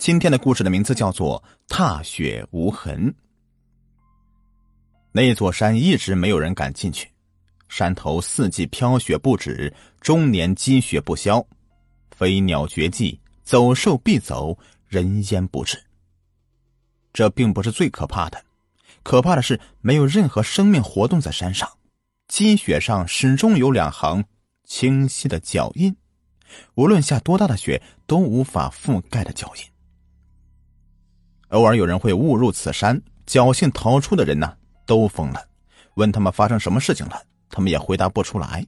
今天的故事的名字叫做《踏雪无痕》。那座山一直没有人敢进去，山头四季飘雪不止，终年积雪不消，飞鸟绝迹，走兽必走，人烟不止。这并不是最可怕的，可怕的是没有任何生命活动在山上，积雪上始终有两行清晰的脚印，无论下多大的雪都无法覆盖的脚印。偶尔有人会误入此山，侥幸逃出的人呢，都疯了。问他们发生什么事情了，他们也回答不出来。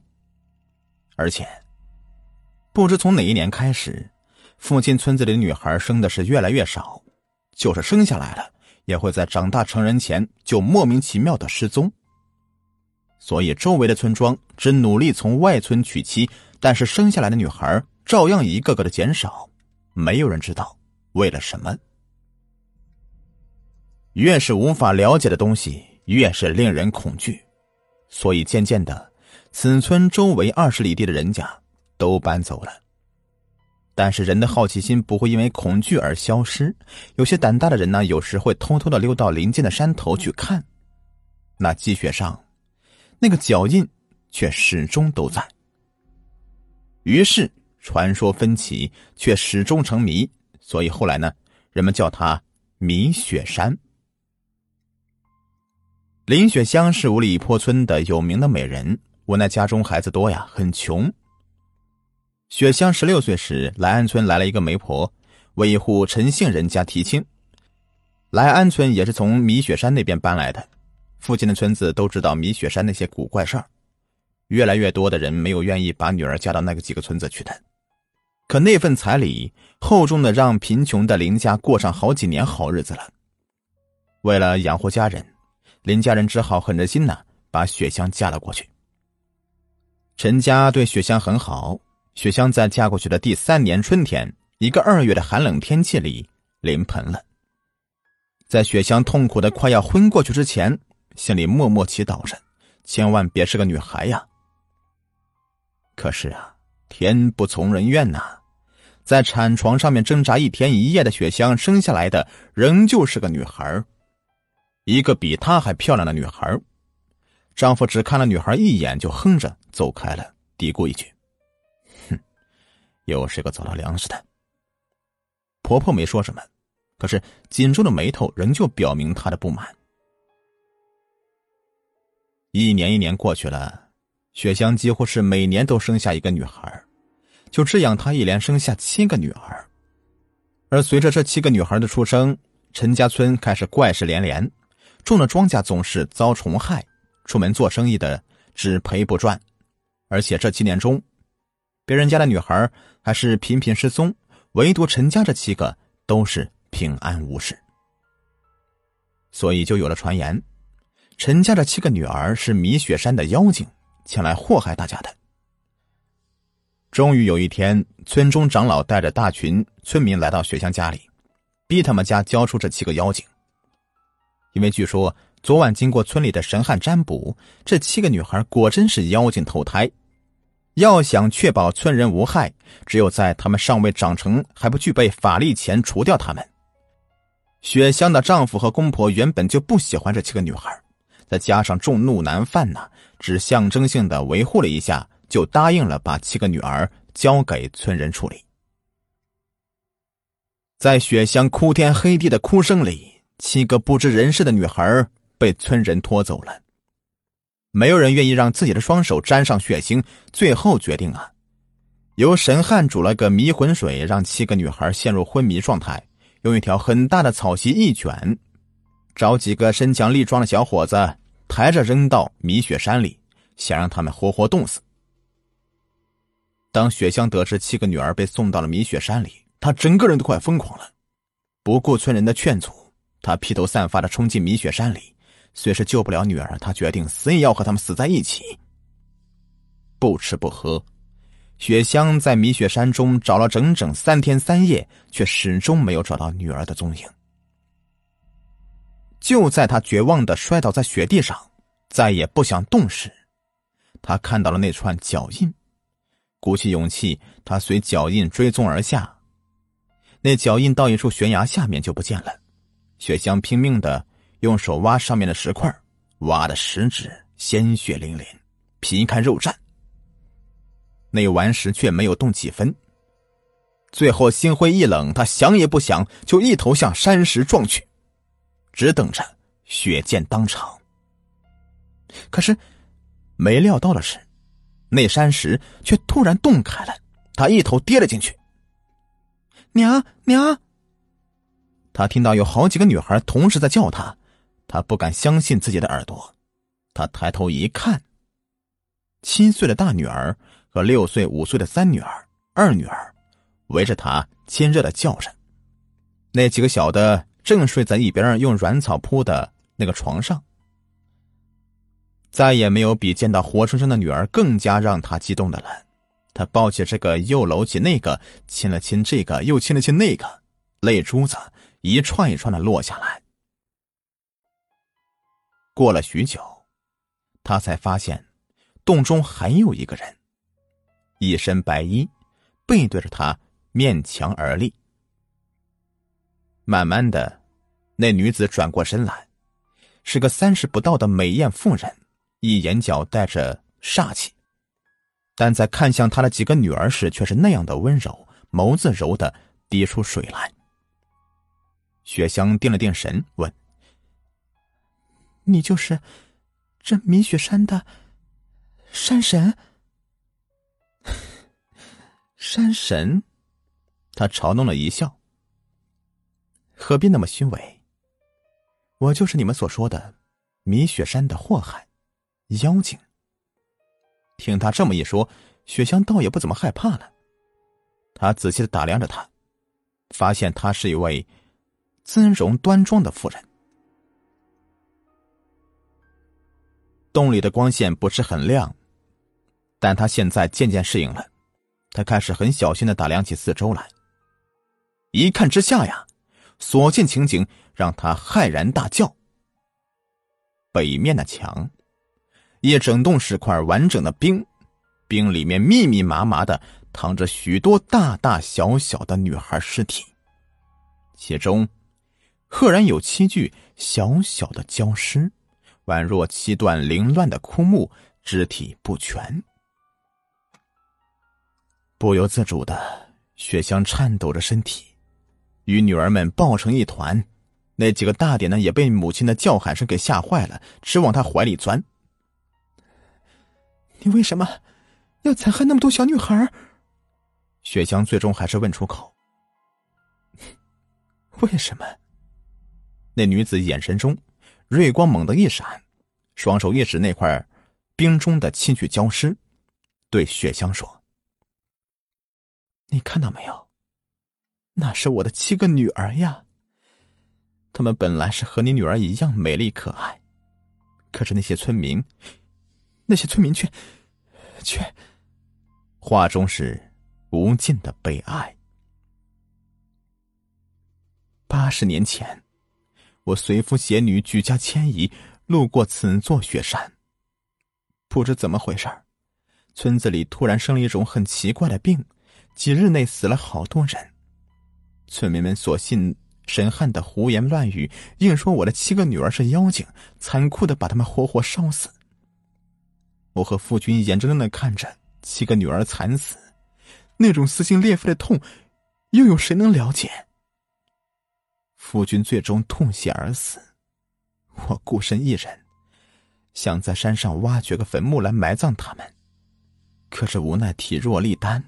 而且，不知从哪一年开始，附近村子里的女孩生的是越来越少，就是生下来了，也会在长大成人前就莫名其妙的失踪。所以，周围的村庄只努力从外村娶妻，但是生下来的女孩照样一个个的减少。没有人知道为了什么。越是无法了解的东西，越是令人恐惧，所以渐渐的，此村周围二十里地的人家都搬走了。但是人的好奇心不会因为恐惧而消失，有些胆大的人呢，有时会偷偷的溜到临近的山头去看，那积雪上那个脚印却始终都在。于是传说分歧，却始终成谜，所以后来呢，人们叫它米雪山。林雪香是五里坡村的有名的美人，无奈家中孩子多呀，很穷。雪香十六岁时，来安村来了一个媒婆，为一户陈姓人家提亲。来安村也是从米雪山那边搬来的，附近的村子都知道米雪山那些古怪事儿，越来越多的人没有愿意把女儿嫁到那个几个村子去的。可那份彩礼厚重的让贫穷的林家过上好几年好日子了。为了养活家人。林家人只好狠着心呢，把雪香嫁了过去。陈家对雪香很好，雪香在嫁过去的第三年春天，一个二月的寒冷天气里临盆了。在雪香痛苦的快要昏过去之前，心里默默祈祷着，千万别是个女孩呀。可是啊，天不从人愿呐，在产床上面挣扎一天一夜的雪香，生下来的仍旧是个女孩一个比她还漂亮的女孩，丈夫只看了女孩一眼就哼着走开了，嘀咕一句：“哼，又是个糟蹋粮食的。”婆婆没说什么，可是紧皱的眉头仍旧表明她的不满。一年一年过去了，雪香几乎是每年都生下一个女孩，就这样，她一连生下七个女儿。而随着这七个女孩的出生，陈家村开始怪事连连。种的庄稼总是遭虫害，出门做生意的只赔不赚，而且这七年中，别人家的女孩还是频频失踪，唯独陈家这七个都是平安无事。所以就有了传言，陈家这七个女儿是米雪山的妖精前来祸害大家的。终于有一天，村中长老带着大群村民来到雪香家里，逼他们家交出这七个妖精。因为据说昨晚经过村里的神汉占卜，这七个女孩果真是妖精投胎。要想确保村人无害，只有在她们尚未长成、还不具备法力前除掉她们。雪香的丈夫和公婆原本就不喜欢这七个女孩，再加上众怒难犯呐，只象征性的维护了一下，就答应了把七个女儿交给村人处理。在雪香哭天黑地的哭声里。七个不知人事的女孩被村人拖走了，没有人愿意让自己的双手沾上血腥。最后决定啊，由神汉煮了个迷魂水，让七个女孩陷入昏迷状态，用一条很大的草席一卷，找几个身强力壮的小伙子抬着扔到米雪山里，想让他们活活冻死。当雪香得知七个女儿被送到了米雪山里，她整个人都快疯狂了，不顾村人的劝阻。他披头散发的冲进米雪山里，虽是救不了女儿，他决定死也要和他们死在一起。不吃不喝，雪香在米雪山中找了整整三天三夜，却始终没有找到女儿的踪影。就在他绝望的摔倒在雪地上，再也不想动时，他看到了那串脚印，鼓起勇气，他随脚印追踪而下。那脚印到一处悬崖下面就不见了。雪香拼命的用手挖上面的石块，挖的食指鲜血淋淋，皮开肉绽。那顽石却没有动几分。最后心灰意冷，他想也不想，就一头向山石撞去，只等着血溅当场。可是，没料到的是，那山石却突然洞开了，他一头跌了进去。娘娘！他听到有好几个女孩同时在叫他，他不敢相信自己的耳朵。他抬头一看，七岁的大女儿和六岁、五岁的三女儿、二女儿。围着他亲热的叫着，那几个小的正睡在一边用软草铺的那个床上。再也没有比见到活生生的女儿更加让他激动的了。他抱起这个，又搂起那个，亲了亲这个，又亲了亲那个，泪珠子一串一串的落下来。过了许久，他才发现洞中还有一个人，一身白衣，背对着他。面墙而立。慢慢的，那女子转过身来，是个三十不到的美艳妇人，一眼角带着煞气，但在看向他的几个女儿时，却是那样的温柔，眸子柔的滴出水来。雪香定了定神，问：“你就是这米雪山的山神？” 山神。他嘲弄了一笑：“何必那么虚伪？我就是你们所说的米雪山的祸害妖精。”听他这么一说，雪香倒也不怎么害怕了。他仔细的打量着他，发现她是一位尊容端庄的妇人。洞里的光线不是很亮，但他现在渐渐适应了。他开始很小心的打量起四周来。一看之下呀，所见情景让他骇然大叫。北面的墙，一整栋是块完整的冰，冰里面密密麻麻的躺着许多大大小小的女孩尸体，其中，赫然有七具小小的焦尸，宛若七段凌乱的枯木，肢体不全。不由自主的，雪香颤抖着身体。与女儿们抱成一团，那几个大点的也被母亲的叫喊声给吓坏了，直往他怀里钻。你为什么要残害那么多小女孩？雪香最终还是问出口：“为什么？”那女子眼神中锐光猛地一闪，双手一指那块冰中的七具焦尸，对雪香说：“你看到没有？”那是我的七个女儿呀，她们本来是和你女儿一样美丽可爱，可是那些村民，那些村民却，却，话中是无尽的悲哀。八十年前，我随夫携女举家迁移，路过此座雪山。不知怎么回事村子里突然生了一种很奇怪的病，几日内死了好多人。村民们所信神汉的胡言乱语，硬说我的七个女儿是妖精，残酷的把他们活活烧死。我和夫君眼睁睁的看着七个女儿惨死，那种撕心裂肺的痛，又有谁能了解？夫君最终吐血而死，我孤身一人，想在山上挖掘个坟墓来埋葬他们，可是无奈体弱力单，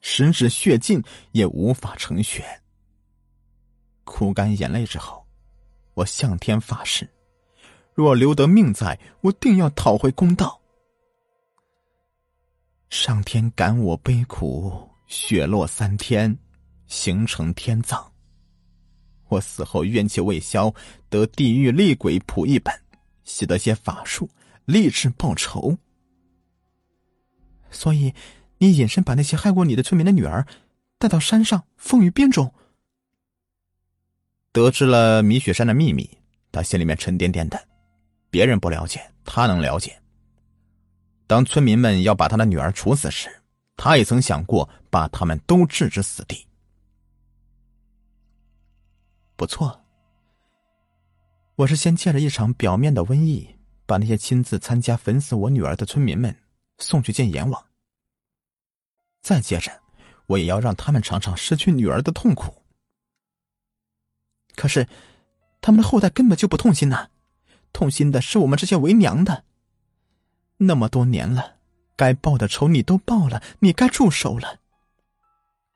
十指血尽也无法成血。哭干眼泪之后，我向天发誓：若留得命在，我定要讨回公道。上天感我悲苦，雪落三天，形成天葬。我死后怨气未消，得地狱厉鬼谱一本，习得些法术，立志报仇。所以，你隐身把那些害过你的村民的女儿带到山上，封于边中。得知了米雪山的秘密，他心里面沉甸甸的。别人不了解，他能了解。当村民们要把他的女儿处死时，他也曾想过把他们都置之死地。不错。我是先借着一场表面的瘟疫，把那些亲自参加焚死我女儿的村民们送去见阎王。再接着，我也要让他们尝尝失去女儿的痛苦。可是，他们的后代根本就不痛心呐，痛心的是我们这些为娘的。那么多年了，该报的仇你都报了，你该住手了。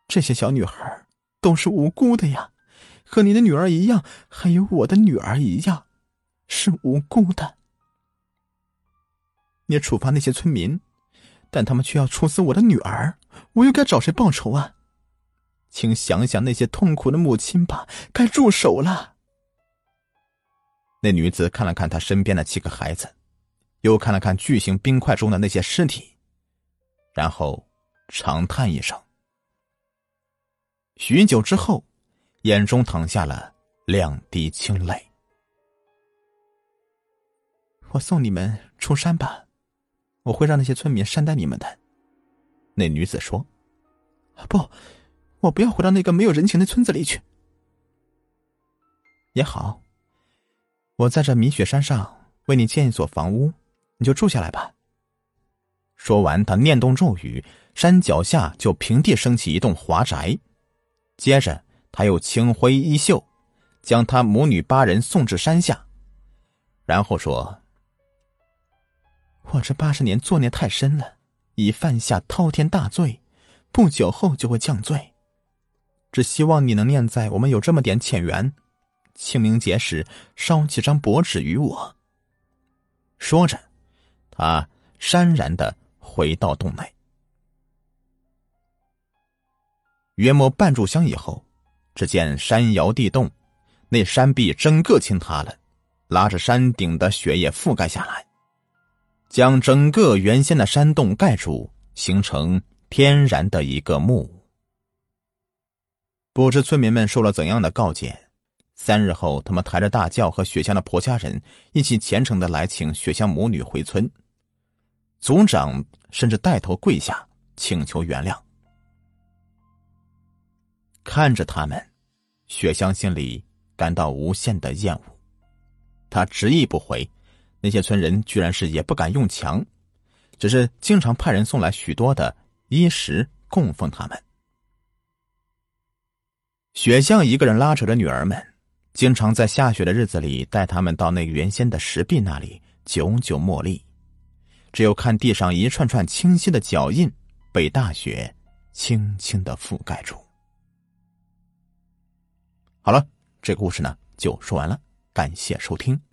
这些小女孩都是无辜的呀。和你的女儿一样，还有我的女儿一样，是无辜的。你处罚那些村民，但他们却要处死我的女儿，我又该找谁报仇啊？请想想那些痛苦的母亲吧，该住手了。那女子看了看她身边的七个孩子，又看了看巨型冰块中的那些尸体，然后长叹一声。许久之后。眼中淌下了两滴清泪。我送你们出山吧，我会让那些村民善待你们的。那女子说：“不，我不要回到那个没有人情的村子里去。”也好，我在这米雪山上为你建一所房屋，你就住下来吧。说完，他念动咒语，山脚下就平地升起一栋华宅，接着。他又轻挥衣袖，将他母女八人送至山下，然后说：“我这八十年作孽太深了，已犯下滔天大罪，不久后就会降罪。只希望你能念在我们有这么点浅缘，清明节时烧几张薄纸与我。”说着，他潸然的回到洞内。约莫半炷香以后。只见山摇地动，那山壁整个倾塌了，拉着山顶的雪也覆盖下来，将整个原先的山洞盖住，形成天然的一个墓。不知村民们受了怎样的告诫，三日后，他们抬着大轿和雪香的婆家人一起虔诚的来请雪香母女回村，族长甚至带头跪下请求原谅。看着他们，雪香心里感到无限的厌恶。他执意不回，那些村人居然是也不敢用强，只是经常派人送来许多的衣食供奉他们。雪香一个人拉扯着女儿们，经常在下雪的日子里带他们到那原先的石壁那里久久默立，只有看地上一串串清晰的脚印被大雪轻轻的覆盖住。好了，这个故事呢就说完了，感谢收听。